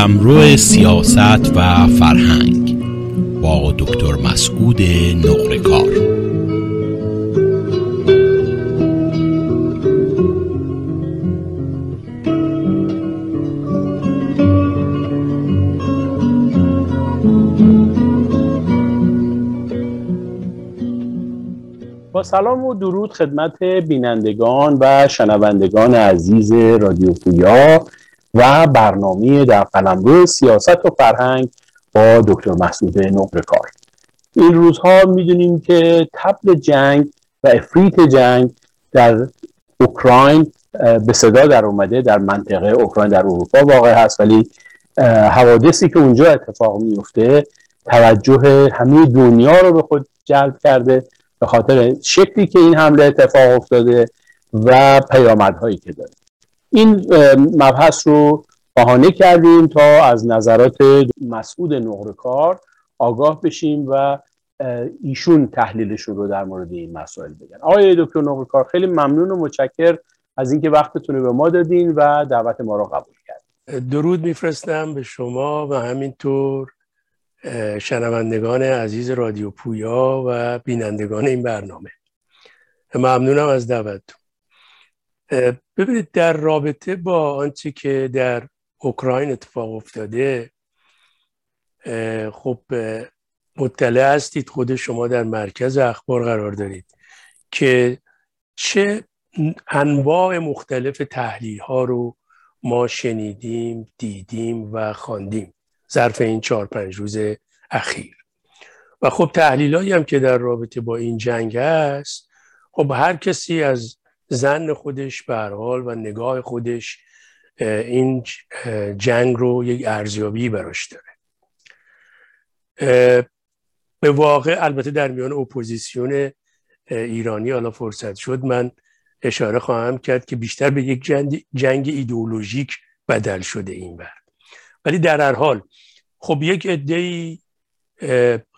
قلمرو سیاست و فرهنگ. با دکتر مسعود نقرکار با سلام و درود خدمت بینندگان و شنوندگان عزیز رادیو پویا. و برنامه در قلمرو سیاست و فرهنگ با دکتر مسعود نقرکار. این روزها می‌دونیم که تبل جنگ و افریت جنگ در اوکراین به صدا در اومده در منطقه اوکراین در اروپا واقع هست ولی حوادثی که اونجا اتفاق میفته توجه همه دنیا رو به خود جلب کرده به خاطر شکلی که این حمله اتفاق افتاده و پیامدهایی که داره. این مبحث رو بهانه کردیم تا از نظرات مسعود نقرکار آگاه بشیم و ایشون تحلیلشون رو در مورد این مسائل بگن. آقای دکتر نقرکار خیلی ممنون و متشکر از اینکه وقتتون رو به ما دادین و دعوت ما رو قبول کردین. درود میفرستم به شما و همینطور شنوندگان عزیز رادیو پویا و بینندگان این برنامه. ممنونم از دعوتتون. ببینید در رابطه با آنچه که در اوکراین اتفاق افتاده خب مطلع هستید خود شما در مرکز اخبار قرار دارید که چه انواع مختلف تحلیل ها رو ما شنیدیم دیدیم و خواندیم ظرف این چهار پنج روز اخیر. و خب تحلیل هم که در رابطه با این جنگ هست خب هر کسی از زن خودش به حال و نگاه خودش این جنگ رو یک ارزیابی براش داره. به واقع البته در میان اپوزیسیون ایرانی حالا فرصت شد من اشاره خواهم کرد که بیشتر به یک جنگ, جنگ ایدئولوژیک بدل شده این بر. ولی در هر حال خب یک عده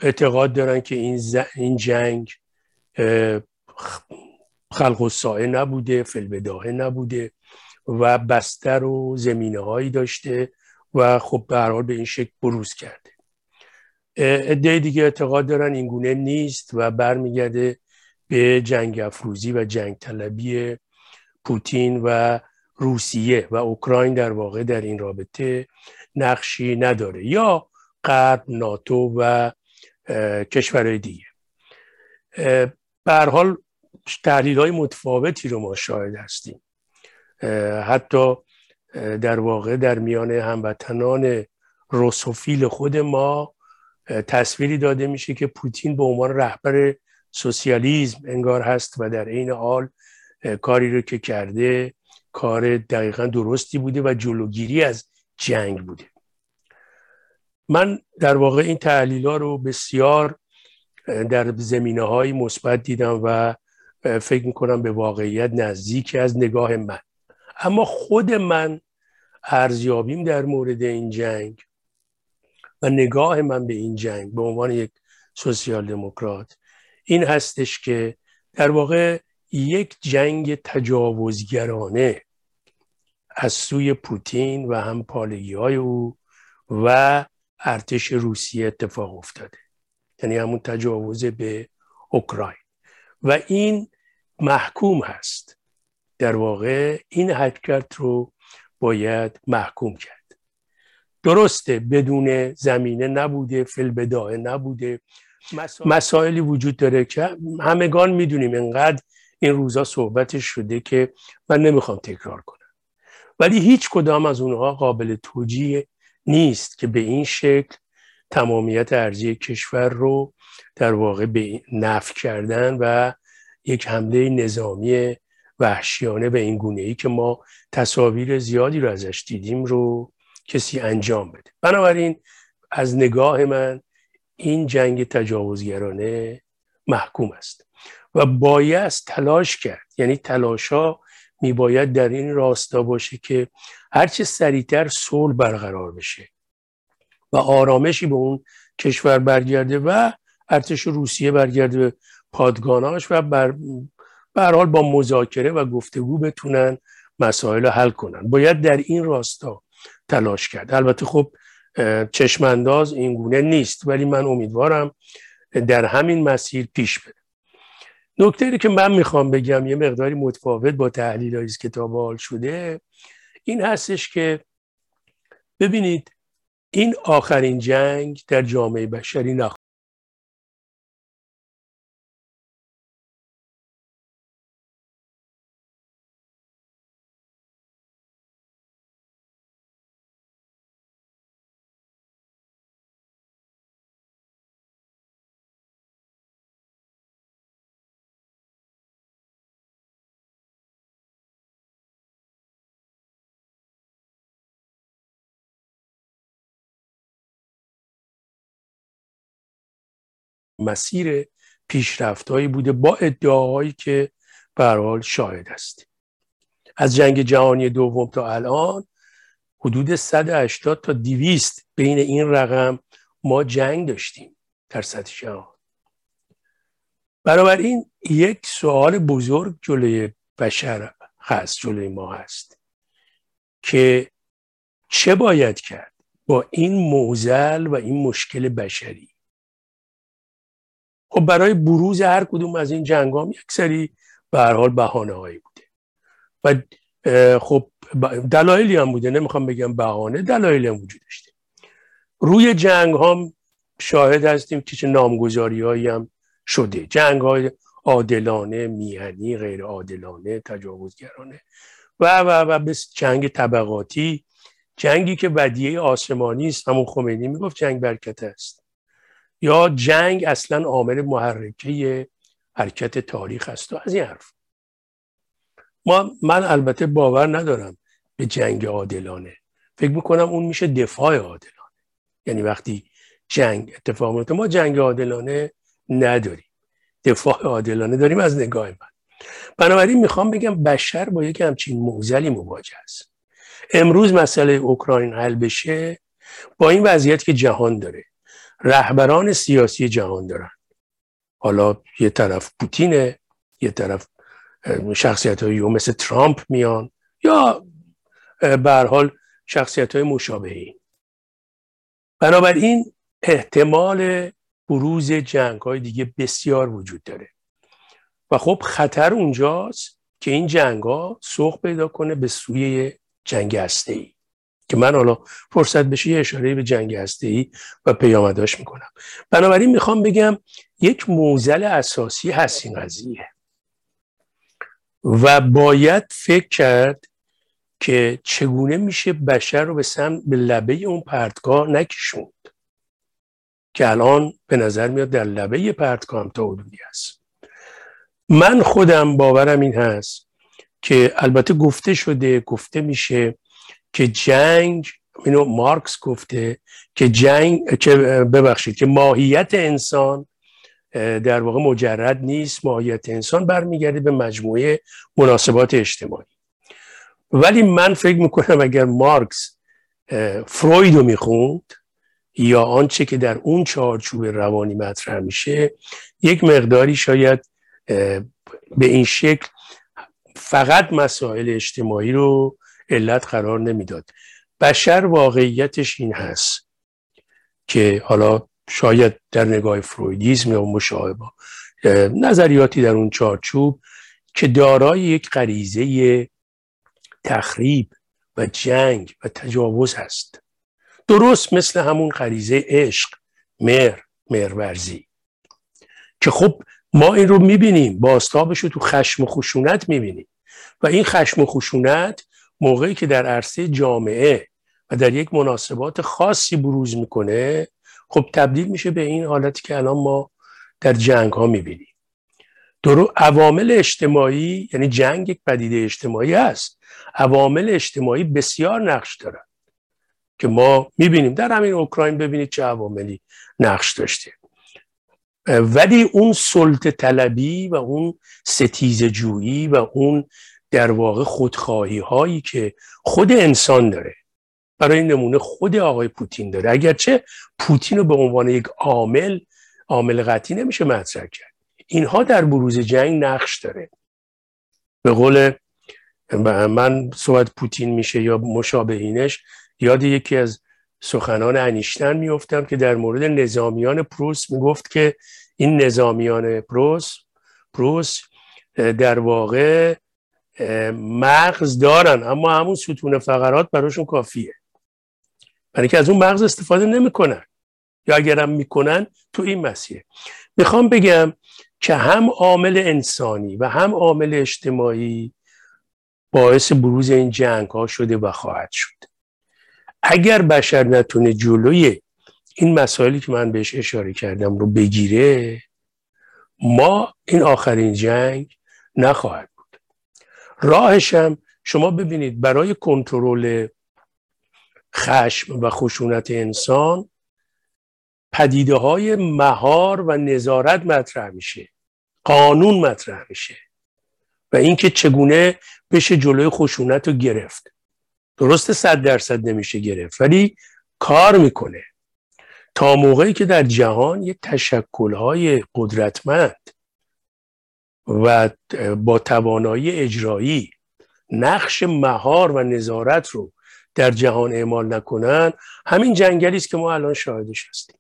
اعتقاد دارن که این, این جنگ خلق و سایه نبوده فلبداهه نبوده و بستر و زمینه هایی داشته و خب به حال به این شکل بروز کرده. عده دیگه اعتقاد دارن این گونه نیست و برمیگرده به جنگ افروزی و جنگ طلبی پوتین و روسیه و اوکراین در واقع در این رابطه نقشی نداره یا غرب ناتو و کشورهای دیگه. به حال تحلیل های متفاوتی رو ما شاهد هستیم. حتی در واقع در میان هموطنان روسوفیل خود ما تصویری داده میشه که پوتین به عنوان رهبر سوسیالیزم انگار هست و در عین حال کاری رو که کرده کار دقیقا درستی بوده و جلوگیری از جنگ بوده. من در واقع این تحلیل ها رو بسیار در زمینه های مثبت دیدم و فکر می‌کنم به واقعیت نزدیک از نگاه من. اما خود من ارزیابیم در مورد این جنگ و نگاه من به این جنگ به عنوان یک سوسیال دموکرات این هستش که در واقع یک جنگ تجاوزگرانه از سوی پوتین و هم پالگی های او و ارتش روسیه اتفاق افتاده. یعنی همون تجاوز به اوکراین. و این محکوم هست. در واقع این حرکت رو باید محکوم کرد. درسته بدون زمینه نبوده فلبداه نبوده. مسائلی وجود داره که همگان می‌دونیم انقدر این روزا صحبتش شده که من نمی‌خوام تکرار کنم. ولی هیچ کدام از اونها قابل توجیه نیست که به این شکل تمامیت ارزی کشور رو در واقع به نف کردن و یک حمله نظامی وحشیانه به این گونه ای که ما تصاویر زیادی رو ازش دیدیم رو کسی انجام بده. بنابراین از نگاه من این جنگ تجاوزگرانه محکوم است و باید تلاش کرد. یعنی تلاشا میباید در این راستا باشه که هرچه سریعتر صلح برقرار بشه و آرامشی به اون کشور برگرده و ارتش روسیه برگرده پادگاناش و بر حال با مذاکره و گفتگو بتونن مسائل رو حل کنن. باید در این راستا تلاش کرد. البته خب چشمانداز این گونه نیست ولی من امیدوارم در همین مسیر پیش بره. نکته که من می‌خوام بگم یه مقداری متفاوت با تحلیل های کتاب حال شده این هستش که ببینید این آخرین جنگ در جامعه بشری نخواهد مسیر پیشرفتهایی بوده با ادعاهایی که به حال شاهد است از جنگ جهانی دوم تا الان حدود 180 تا 200 بین این رقم ما جنگ داشتیم در سطح جهان. بنابراین یک سوال بزرگ جلوی بشر هست جلوی ما هست که چه باید کرد با این موزل و این مشکل بشری؟ خب برای بروز هر کدوم از این جنگ هم یک سری به هر هایی بوده. و خب دلایلی هم بوده نمی‌خوام بگم بهانه دلایلی هم وجود داشته. روی جنگ هم شاهد هستیم که چه نامگذاری هایی هم شده. جنگ های عادلانه میهنی غیر عادلانه تجاوزگرانه. و و و به جنگ طبقاتی. جنگی که ودیه آسمانی است همون خمینی می‌گفت جنگ برکت است. یا جنگ اصلا عامل محرکه حرکت تاریخ است و از این حرف. ما من البته باور ندارم به جنگ عادلانه. فکر می‌کنم اون میشه دفاع عادلانه. یعنی وقتی جنگ اتفاق میفته ما جنگ عادلانه نداریم. دفاع عادلانه داریم از نگاه من. بنابراین می‌خوام بگم بشر با یک همچین موزلی مواجه است. امروز مسئله اوکراین حل بشه با این وضعیت که جهان داره. رهبران سیاسی جهان دارن. حالا یه طرف پوتینه یه طرف شخصیت های مثل ترامپ میان یا به حال شخصیت های مشابهی. بنابراین احتمال بروز جنگ های دیگه بسیار وجود داره. و خب خطر اونجاست که این جنگ ها پیدا کنه به سوی جنگ هسته ای که من حالا فرصت بشه یه اشاره به جنگ ای و پیامداش می‌کنم. بنابراین می‌خوام بگم یک موزل اساسی هست این قضیه. و باید فکر کرد که چگونه میشه بشر رو به سمت به لبه اون پرتگاه نکشوند. که الان به نظر میاد در لبه پرتگاه هم تا حدودی هست. من خودم باورم این هست که البته گفته شده گفته میشه که جنگ اینو مارکس گفته که جنگ که ببخشید که ماهیت انسان در واقع مجرد نیست ماهیت انسان برمیگرده به مجموعه مناسبات اجتماعی. ولی من فکر می‌کنم اگر مارکس فروید رو می‌خوند یا آنچه که در اون چارچوب روانی مطرح میشه یک مقداری شاید به این شکل فقط مسائل اجتماعی رو علت قرار نمی‌داد. بشر واقعیتش این هست که حالا شاید در نگاه فرویدیزم یا مشابه نظریاتی در اون چارچوب که دارای یک غریزه تخریب و جنگ و تجاوز هست. درست مثل همون غریزه عشق مهر مهرورزی. که خب ما این رو می‌بینیم باستابش رو تو خشم و خشونت می‌بینیم. و این خشم و خشونت موقعی که در عرصه جامعه و در یک مناسبات خاصی بروز می‌کنه خب تبدیل میشه به این حالتی که الان ما در جنگ ها می‌بینیم. درو عوامل اجتماعی یعنی جنگ یک پدیده اجتماعی است. عوامل اجتماعی بسیار نقش دارن که ما می‌بینیم. در همین اوکراین ببینید چه عواملی نقش داشته. ولی اون سلطه طلبی و اون ستیز جویی و اون در واقع خودخواهی هایی که خود انسان داره برای نمونه خود آقای پوتین داره. اگرچه پوتین رو به عنوان یک عامل عامل قطعی نمیشه مطرح کرد. اینها در بروز جنگ نقش داره. به قول من صحبت پوتین میشه یا مشابهینش یاد یکی از سخنان انیشتن میفتم که در مورد نظامیان پروس می‌گفت که این نظامیان پروس پروس در واقع مغز دارن اما همون ستون فقرات براشون کافیه. برای که از اون مغز استفاده نمی‌کنن. یا اگرم می‌کنن تو این مسیح می‌خوام بگم که هم عامل انسانی و هم عامل اجتماعی باعث بروز این جنگ ها شده و خواهد شد. اگر بشر نتونه جلوی این مسائلی که من بهش اشاره کردم رو بگیره ما این آخرین جنگ نخواهد بود. راهشم شما ببینید برای کنترل خشم و خشونت انسان پدیده های مهار و نظارت مطرح میشه قانون مطرح میشه و اینکه چگونه بشه جلوی خشونت رو گرفت. درست صد درصد نمیشه گرفت ولی کار می‌کنه. تا موقعی که در جهان یک تشکلهای قدرتمند و با توانایی اجرایی نقش مهار و نظارت رو در جهان اعمال نکنن همین جنگلی است که ما الان شاهدش هستیم.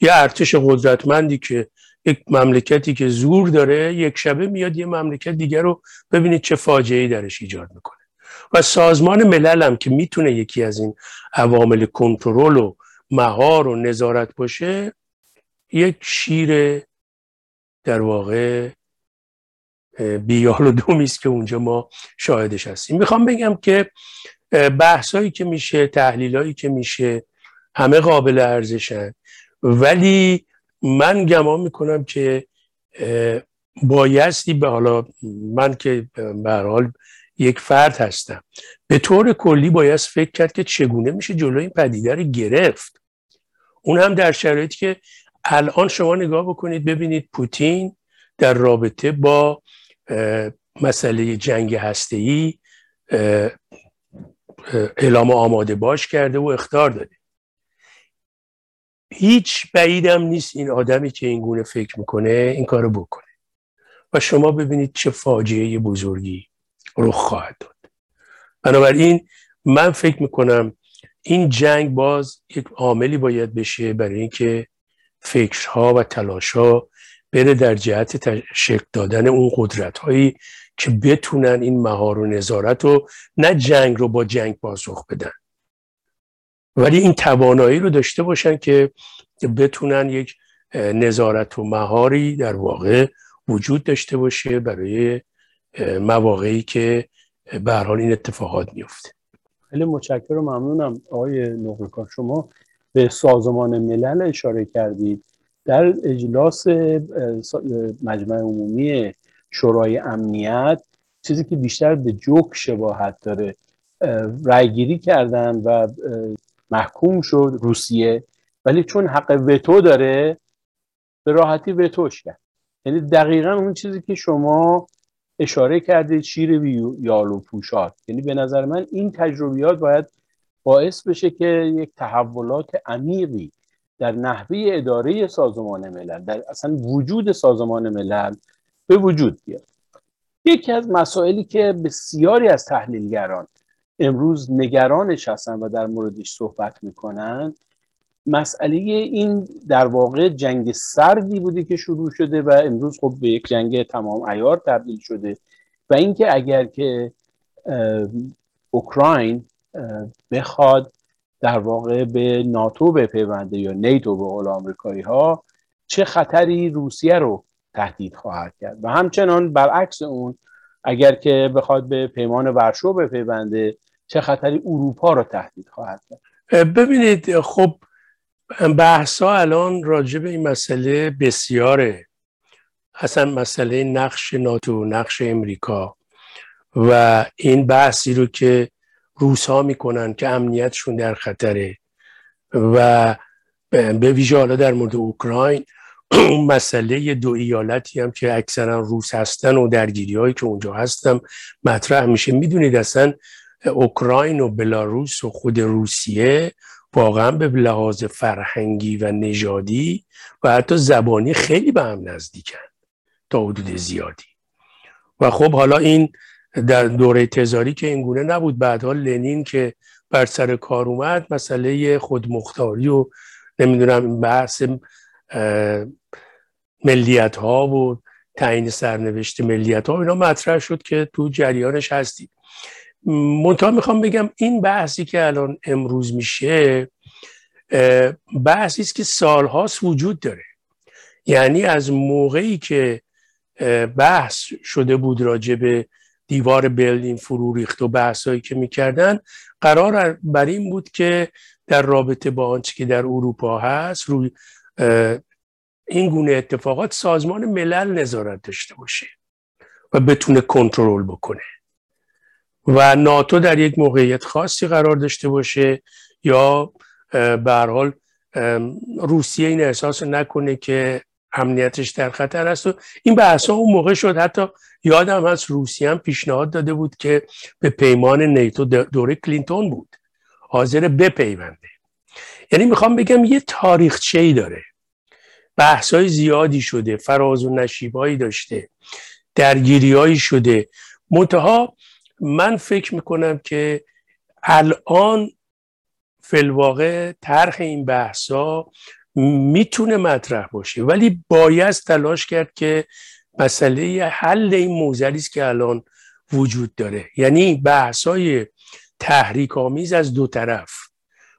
یه ارتش قدرتمندی که یک مملکتی که زور داره یک شبه میاد یه مملکت دیگر رو ببینید چه فاجعه درش ایجاد می‌کنه. و سازمان ملل هم که می‌تونه یکی از این عوامل کنترل و مهار و نظارت باشه یک شیر در واقع بیال و دومی که اونجا ما شاهدش هستیم. می‌خوام بگم که بحثایی که میشه تحلیلایی که میشه همه قابل ارزشن ولی من گمان می‌کنم که بایستی به حالا من که به حال یک فرد هستم. به طور کلی باید فکر کرد که چگونه میشه جلوی این پدیده رو گرفت. اون هم در شرایطی که الان شما نگاه بکنید ببینید پوتین در رابطه با مسئله جنگ هسته‌ای اعلام آماده باش کرده و اختار داده. هیچ بعیدم نیست این آدمی که این گونه فکر می‌کنه این کارو بکنه. و شما ببینید چه فاجعه بزرگی. رخ خواهد داد. بنابراین من فکر می‌کنم این جنگ باز یک عاملی باید بشه برای اینکه فکرها و تلاشها بره در جهت شکل دادن اون قدرت هایی که بتونن این مهار و نظارت رو نه جنگ رو با جنگ پاسخ بدن. ولی این توانایی رو داشته باشن که بتونن یک نظارت و مهاری در واقع وجود داشته باشه برای مواقعی که به حال این اتفاقات میفته. خیلی متشکرم ممنونم آقای نقرکار شما به سازمان ملل اشاره کردید. در اجلاس مجمع عمومی شورای امنیت چیزی که بیشتر به جوک شباهت داره رأیگیری کردن و محکوم شد روسیه ولی چون حق وتو داره به راحتی وتوش کرد. یعنی دقیقا اون چیزی که شما اشاره کردید شیر یالو پوشاد یعنی به نظر من این تجربیات باید باعث بشه که یک تحولات عمیقی در نحوه اداره سازمان ملل در اصلا وجود سازمان ملل به وجود بیاد. یکی از مسائلی که بسیاری از تحلیلگران امروز نگرانش هستن و در موردش صحبت می‌کنن مسئله این در واقع جنگ سردی بوده که شروع شده و امروز خب به یک جنگ تمام ایار تبدیل شده و اینکه اگر که اوکراین بخواد در واقع به ناتو بپیونده یا نیتو به قول آمریکایی ها چه خطری روسیه رو تهدید خواهد کرد؟ و همچنان برعکس اون اگر که بخواد به پیمان ورشو بپیونده چه خطری اروپا رو تهدید خواهد کرد؟ ببینید خب بحثا الان راجع به این مسئله بسیاره. اصلا مسئله نقش ناتو نقش امریکا و این بحثی رو که روس ها می‌کنن که امنیتشون در خطره و به ویژه حالا در مورد اوکراین اون مسئله دو ایالتی هم که اکثرا روس هستن و درگیری هایی که اونجا هستم مطرح میشه. می‌دونید اصلا اوکراین و بلاروس و خود روسیه واقعا به لحاظ فرهنگی و نژادی و حتی زبانی خیلی به هم نزدیکن تا حدود زیادی. و خب حالا این در دوره تزاری که اینگونه نبود بعدها لنین که بر سر کار اومد مسئله خودمختاری و نمی‌دونم بحث ملیت ها و تعیین سرنوشت ملیت ها اینا مطرح شد که تو جریانش هستید منتها می‌خوام بگم این بحثی که الان امروز میشه بحثی است که سالهاست وجود داره. یعنی از موقعی که بحث شده بود راجع به دیوار برلین فرو ریخت و بحثایی که می‌کردن قرار بر این بود که در رابطه با آنچه که در اروپا هست روی این گونه اتفاقات سازمان ملل نظارت داشته باشه و بتونه کنترل بکنه. و ناتو در یک موقعیت خاصی قرار داشته باشه یا به حال روسیه این احساس نکنه که امنیتش در خطر است و این بحث ها اون موقع شد. حتی یادم هست روسیه هم پیشنهاد داده بود که به پیمان نیتو دوره کلینتون بود. حاضر بپیونده. یعنی می‌خوام بگم یه تاریخچه ای داره. بحث های زیادی شده فراز و نشیبایی داشته درگیری شده. منتها من فکر می‌کنم که الان فلواقع طرح این بحثا می‌تونه مطرح باشه. ولی باید تلاش کرد که مسئله حل این موزلی است که الان وجود داره. یعنی بحثای تحریک آمیز از دو طرف.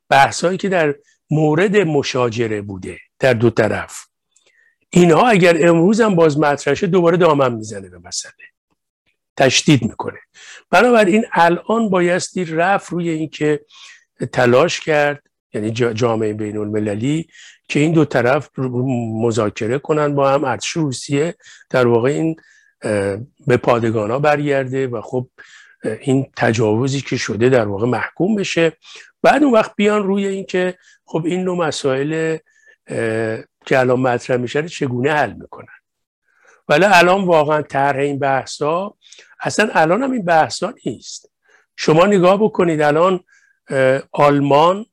بحثایی که در مورد مشاجره بوده در دو طرف. اینها اگر امروز هم باز مطرحشه دوباره دامن می‌زنه به مسئله. تشدید می‌کنه. بنابراین الان بایستی رفت روی اینکه تلاش کرد یعنی جامعه بین المللی که این دو طرف مذاکره کنن با هم ارتش روسیه در واقع این به پادگان ها برگرده و خب این تجاوزی که شده در واقع محکوم بشه. بعد اون وقت بیان روی اینکه خب این نوع مسائل که الان مطرح میشه چگونه حل می‌کنن. ولی الان واقعا طرح این بحثا اصلا الان هم این بحثا نیست. شما نگاه بکنید الان آلمان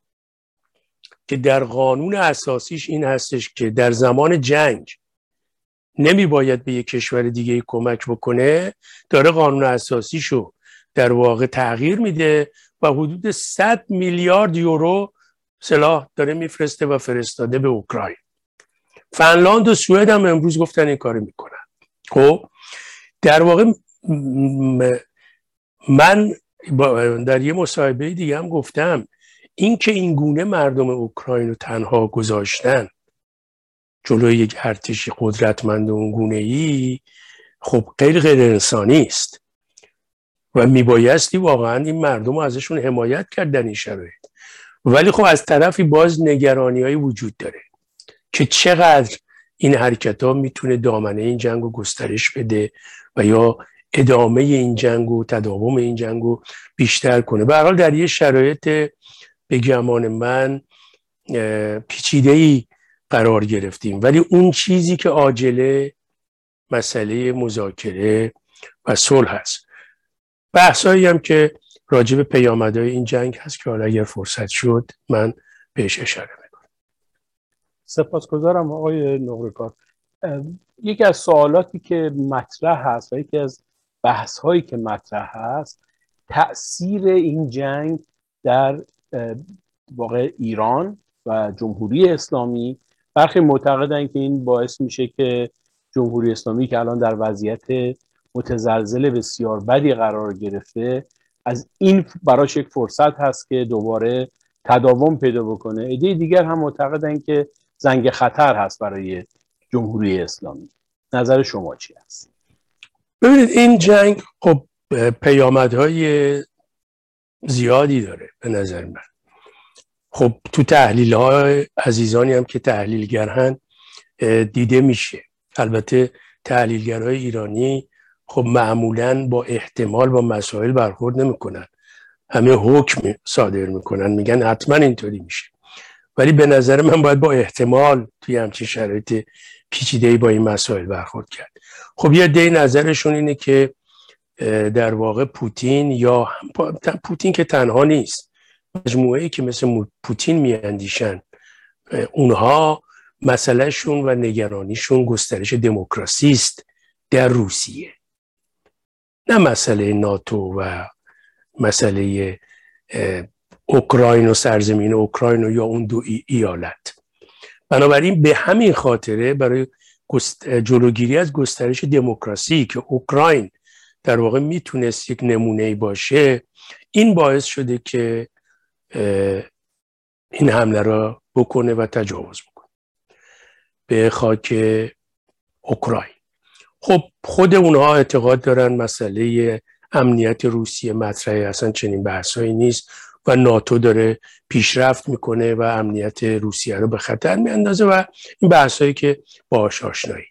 که در قانون اساسیش این هستش که در زمان جنگ نمی باید به یک کشور دیگه کمک بکنه داره قانون اساسیشو در واقع تغییر میده و حدود 100 میلیارد یورو سلاح داره میفرسته و فرستاده به اوکراین. فنلاند و سوئد هم امروز گفتن این کارو می‌کنن. خب در واقع من در یه مصاحبه دیگه هم گفتم این که این گونه مردم اوکراین رو تنها گذاشتن جلوی یک ارتش قدرتمند اون گونه ای خب غیر غیر انسانی است. و میبایستی واقعا این مردم رو ازشون حمایت کرد در این شرایط. ولی خب از طرفی باز نگرانی های وجود داره که چقدر این حرکت ها می‌تونه دامنه این جنگ رو گسترش بده و یا ادامه این جنگ و تداوم این جنگ رو بیشتر کنه. به در یه شرایط به گمان من پیچیده ای قرار گرفتیم. ولی اون چیزی که عاجله مسئله مذاکره و صلح هست. بحثایی هم که راجب پیامدهای این جنگ هست که حالا اگر فرصت شد من بهش اشاره می‌کنم. سپاسگزارم آقای نقرکار. یکی از سوالاتی که مطرح هست و یکی از بحث هایی که مطرح هست تاثیر این جنگ در واقع ایران و جمهوری اسلامی. برخی معتقدن که این باعث میشه که جمهوری اسلامی که الان در وضعیت متزلزل بسیار بدی قرار گرفته از این براش یک فرصت هست که دوباره تداوم پیدا بکنه. ایده دیگر هم معتقدن که زنگ خطر هست برای جمهوری اسلامی. نظر شما چی هست ببینید این جنگ خب پیامدهای زیادی داره به نظر من. خب تو تحلیل های عزیزانی هم که تحلیلگرن دیده میشه. البته تحلیلگرهای ایرانی خب معمولا با احتمال با مسائل برخورد نمی‌کنن. همه حکم صادر می‌کنن میگن حتما اینطوری میشه. ولی به نظر من باید با احتمال توی همچین شرایط پیچیده با این مسائل برخورد کرد. خب یه دی نظرشون اینه که در واقع پوتین یا پوتین که تنها نیست مجموعه که مثل پوتین میاندیشن اونها مسئلهشون و نگرانیشون گسترش دموکراسی است در روسیه. نه مسئله ناتو و مسئله اوکراین و سرزمین اوکراین و یا اون دو ایالت. بنابراین به همین خاطره برای جلوگیری از گسترش دموکراسی که اوکراین در واقع می‌تونست یک نمونه باشه این باعث شده که این حمله را بکنه و تجاوز بکنه به خاک اوکراین. خب خود اونها اعتقاد دارن مسئله امنیت روسیه مطرحه اصلا چنین بحثایی نیست. و ناتو داره پیشرفت می‌کنه و امنیت روسیه رو به خطر میاندازه و این بحثایی که باهاش آشنایی.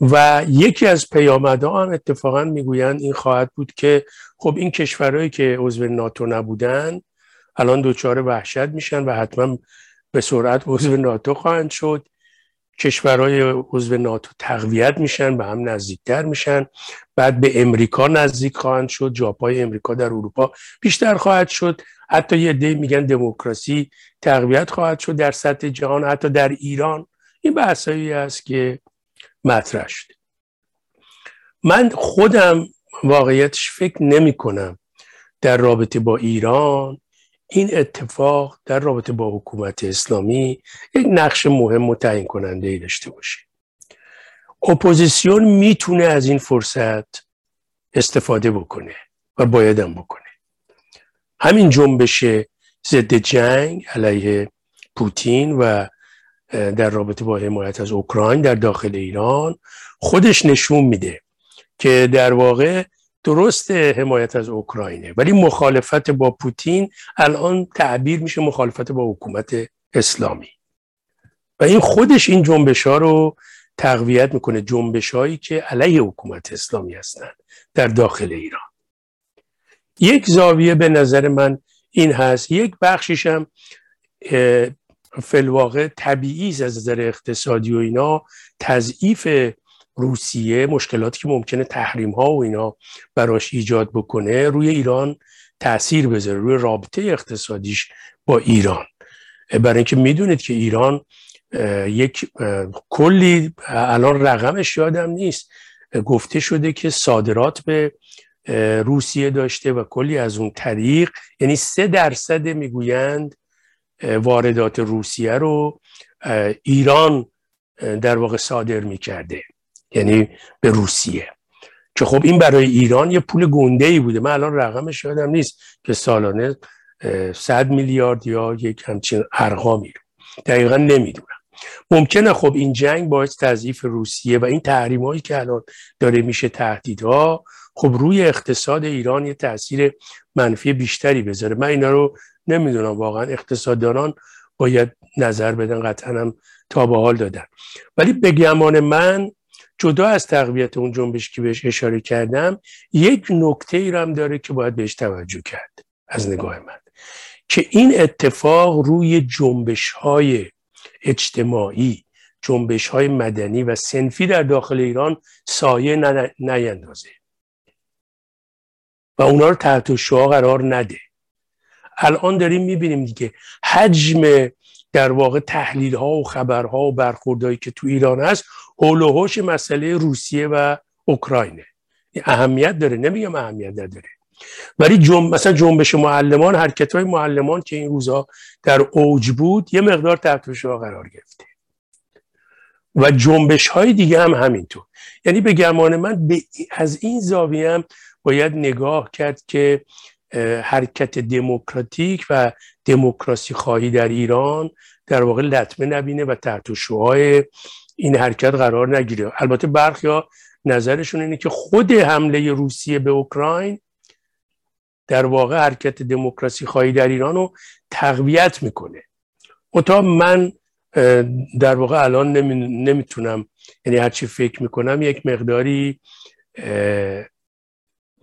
و یکی از پیامدها هم اتفاقا می‌گویند این خواهد بود که خب این کشورهایی که عضو ناتو نبودن الان دچار وحشت میشن و حتما به سرعت عضو ناتو خواهند شد. کشورهای عضو ناتو تقویت میشن به هم نزدیکتر میشن. بعد به امریکا نزدیک خواهند شد. جاپای امریکا در اروپا بیشتر خواهد شد. حتی یه دی میگن دموکراسی تقویت خواهد شد در سطح جهان حتی در ایران. این بحثایی است که مطرح شده. من خودم واقعیتش فکر نمی کنم در رابطه با ایران این اتفاق در رابطه با حکومت اسلامی یک نقش مهم و تعیین کننده ای داشته باشه. اپوزیسیون می‌تونه از این فرصت استفاده بکنه و بایدم بکنه. همین جنبش ضد جنگ علیه پوتین و در رابطه با حمایت از اوکراین در داخل ایران خودش نشون میده که در واقع درست حمایت از اوکراینه. ولی مخالفت با پوتین الان تعبیر میشه مخالفت با حکومت اسلامی. و این خودش این جنبش ها رو تقویت می‌کنه جنبش هایی که علیه حکومت اسلامی هستند در داخل ایران. یک زاویه به نظر من این هست. یک بخشیش هم فلواقع طبیعی از نظر اقتصادی و اینا. تضعیف روسیه مشکلاتی که ممکنه تحریم ها و اینا براش ایجاد بکنه روی ایران تاثیر بذاره روی رابطه اقتصادیش با ایران. برای اینکه می‌دونید که ایران یک کلی الان رقمش یادم نیست گفته شده که صادرات به روسیه داشته و کلی از اون طریق یعنی سه درصد می‌گویند واردات روسیه رو ایران در واقع صادر می‌کرده. یعنی به روسیه. که خب این برای ایران یه پول گنده ای بوده. من الان رقمش یادم نیست که سالانه صد میلیارد یا یک همچین ارقامی رو. دقیقا نمی‌دونم. ممکنه خب این جنگ باعث تضعیف روسیه و این تحریم هایی که الان داره میشه تهدیدها خب روی اقتصاد ایران یه تاثیر منفی بیشتری بذاره. من اینا رو نمی‌دونم. واقعا اقتصاددانان باید نظر بدن قطعا هم تا به حال دادن. ولی به گمان من جدا از تقویت اون جنبش که بهش اشاره کردم یک نکته ای هم داره که باید بهش توجه کرد از نگاه من که این اتفاق روی جنبش های اجتماعی جنبش های مدنی و سنفی در داخل ایران سایه نیندازه. و اونا رو تحت شعا قرار نده. الان داریم می‌بینیم دیگه حجم در واقع تحلیل ها و خبرها و برخوردهایی که تو ایران هست حول و مسئله روسیه و اوکراینه. اهمیت داره. نمیگم اهمیت نداره. ولی جنب... مثلا جنبش معلمان حرکت های معلمان که این روزها در اوج بود یه مقدار تحت قرار گرفته. و جنبش های دیگه هم همینطور. یعنی به گمان من به از این زاویه هم باید نگاه کرد که حرکت دموکراتیک و دموکراسی خواهی در ایران در واقع لطمه نبینه و تحت شعاع این حرکت قرار نگیره. البته برخی نظرشون اینه که خود حمله روسیه به اوکراین در واقع حرکت دموکراسی خواهی در ایران رو تقویت می‌کنه. اتا من در واقع الان نمی‌تونم یعنی هرچی فکر می‌کنم یک مقداری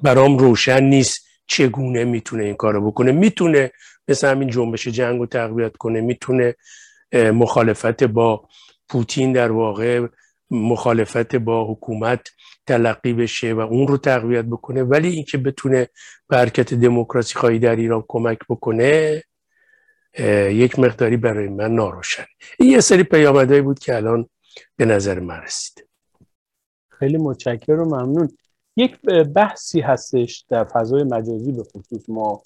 برام روشن نیست. چگونه می‌تونه این کارو بکنه؟ می‌تونه مثل همین جنبش جنگ رو تقویت کنه می‌تونه مخالفت با پوتین در واقع مخالفت با حکومت تلقی بشه و اون رو تقویت بکنه. ولی اینکه بتونه به حرکت دموکراسی خواهی در ایران کمک بکنه یک مقداری برای من ناروشن این یه سری پیامدهایی بود که الان به نظر من رسید. خیلی متشکرم و ممنون. یک بحثی هستش در فضای مجازی به خصوص ما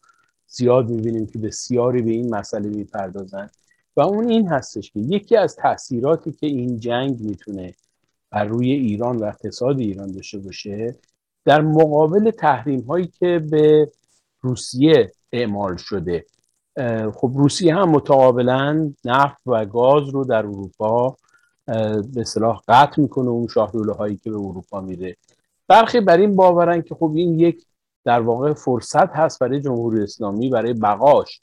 زیاد می‌بینیم که بسیاری به این مسئله می‌پردازن. و اون این هستش که یکی از تاثیراتی که این جنگ می‌تونه بر روی ایران و اقتصاد ایران داشته باشه در مقابل تحریم هایی که به روسیه اعمال شده. خب روسیه هم متقابلا نفت و گاز رو در اروپا به صلاح قطع می‌کنه اون شاهدوله هایی که به اروپا میره. برخی بر این باورن که خب این یک در واقع فرصت هست برای جمهوری اسلامی برای بقاش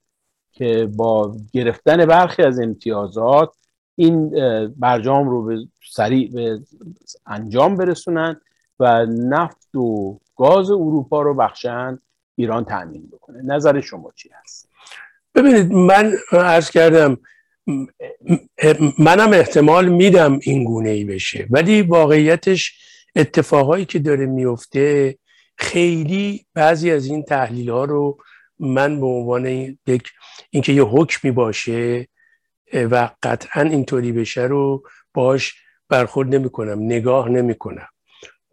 که با گرفتن برخی از امتیازات این برجام رو به سریع به انجام برسونن و نفت و گاز اروپا رو بخشن ایران تأمین بکنه. نظر شما چی هست؟ ببینید من عرض کردم منم احتمال میدم این گونه ای بشه ولی واقعیتش اتفاقایی که داره میفته خیلی بعضی از این تحلیل ها رو من به عنوان یک اینکه یه حکمی باشه و قطعا اینطوری بشه رو باش برخورد نمی کنم نگاه نمی کنم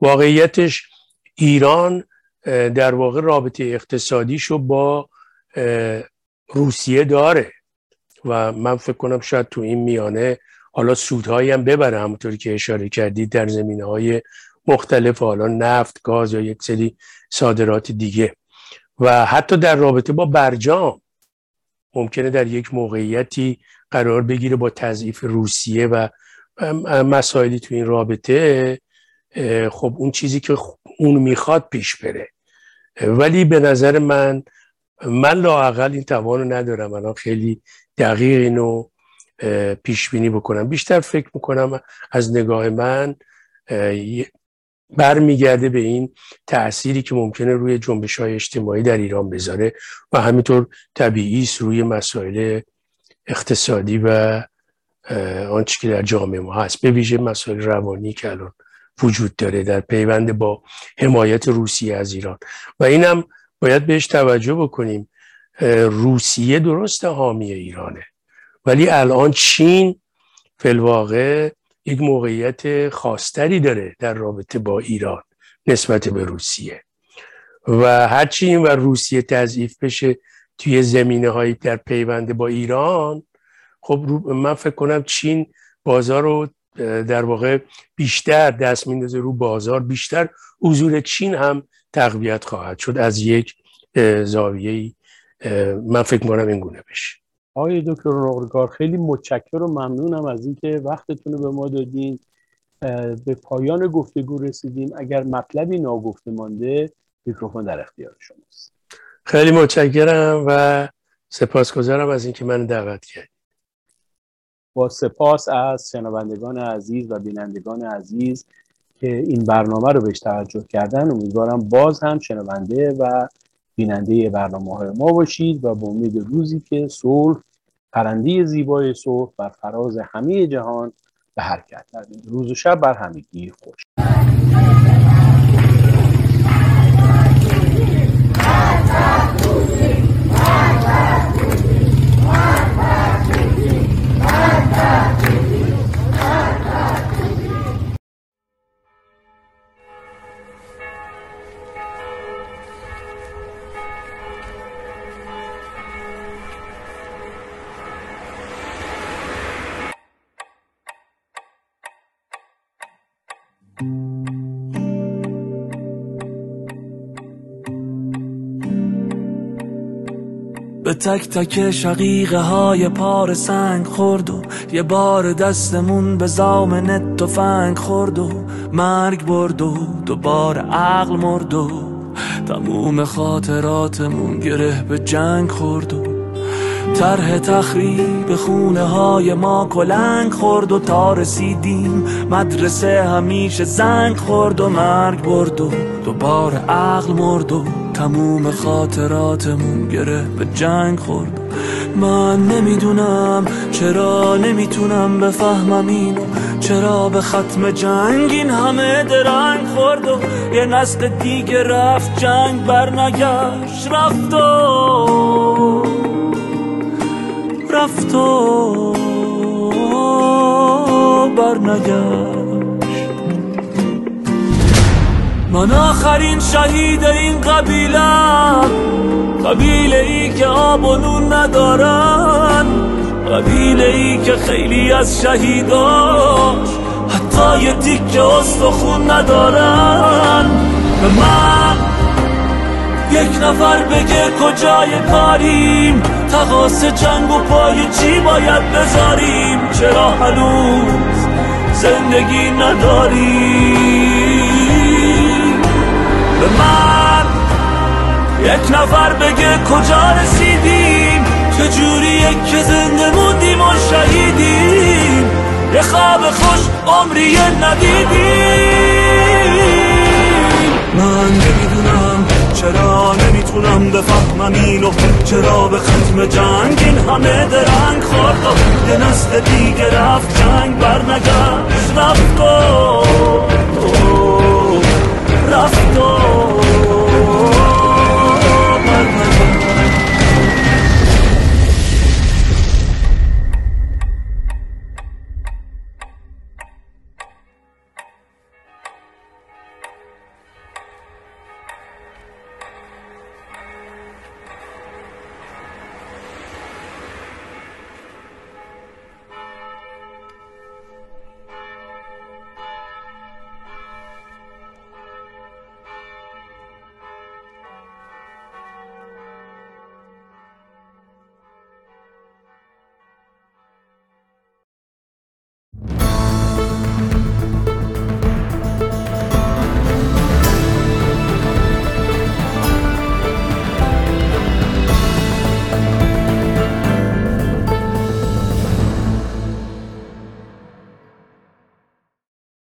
واقعیتش ایران در واقع رابطه اقتصادیشو با روسیه داره و من فکر کنم شاید تو این میانه حالا سودهایی هم ببره همونطوری که اشاره کردید در زمینه های مختلف حالا نفت گاز یا یک سری صادرات دیگه. و حتی در رابطه با برجام ممکنه در یک موقعیتی قرار بگیره با تضعیف روسیه و مسائلی تو این رابطه خب اون چیزی که اون می‌خواد پیش بره. ولی به نظر من من لاقل این توانو ندارم. الان خیلی دقیق اینو پیش بینی بکنم. بیشتر فکر می‌کنم از نگاه من برمیگرده به این تأثیری که ممکنه روی جنبش های اجتماعی در ایران بذاره و همینطور طبیعی است روی مسائل اقتصادی و آنچه که در جامعه ما هست. به ویژه مسائل روانی که الان وجود داره در پیوند با حمایت روسیه از ایران. و اینم باید بهش توجه بکنیم. روسیه درست حامی ایرانه. ولی الان چین فلواقع یک موقعیت خاصتری داره در رابطه با ایران نسبت به روسیه. و هرچی این و روسیه تضعیف بشه توی زمینه هایی در پیونده با ایران خب من فکر کنم چین بازار رو در واقع بیشتر دست میندازه رو بازار بیشتر حضور چین هم تقویت خواهد شد از یک زاویه من فکر می‌کنم این گونه بشه. آقای دکتر نقرکار خیلی متشکر و ممنونم از اینکه وقتتون رو به ما دادین. به پایان گفتگو رسیدیم. اگر مطلبی ناگفته مانده میکروفون در اختیار شماست. خیلی متشکرم و سپاسگزارم از اینکه من دعوت کردید. با سپاس از شنوندگان عزیز و بینندگان عزیز که این برنامه رو بهش توجه کردن. امیدوارم باز هم شنونده و بیننده برنامه های ما باشید و به امید روزی که صلح پرنده زیبای صلح بر فراز همه جهان به حرکت روز و شب بر همگی خوش. به تک تک شقیقه های پار سنگ خورد و یه بار دستمون به زامن تفنگ خورد و مرگ برد و دوباره عقل مرد و تموم خاطراتمون گره به جنگ خورد و طرح تخریب خونه های ما کلنگ خورد و تا رسیدیم مدرسه همیشه زنگ خورد و مرگ برد و دوباره عقل مرد و تموم خاطراتمون گره به جنگ خورد. من نمی‌دونم چرا نمی‌تونم بفهمم اینو. چرا به ختم جنگ این همه درنگ خورد و یه نسل دیگه رفت جنگ برنگشت. رفت و رفت و برنگشت. من آخرین شهید این قبیلم قبیله. ای که آب و نون ندارن. قبیله ای که خیلی از شهیداش حتی یه تیک استخون ندارن. به من یک نفر بگه کجای کاریم. تقاس جنگ و پای چی باید بذاریم؟ چرا هنوز زندگی نداریم؟ به من یک نفر بگه کجا رسیدیم؟ چجوریه که زنده موندیم و شهیدیم؟ یه خواب خوش عمری ندیدیم. من نمی‌دونم چرا نمی‌تونم بفهمم اینو. چرا به ختم جنگ این همه درنگ خورد یه نسل دیگه رفت جنگ برنگشت رفت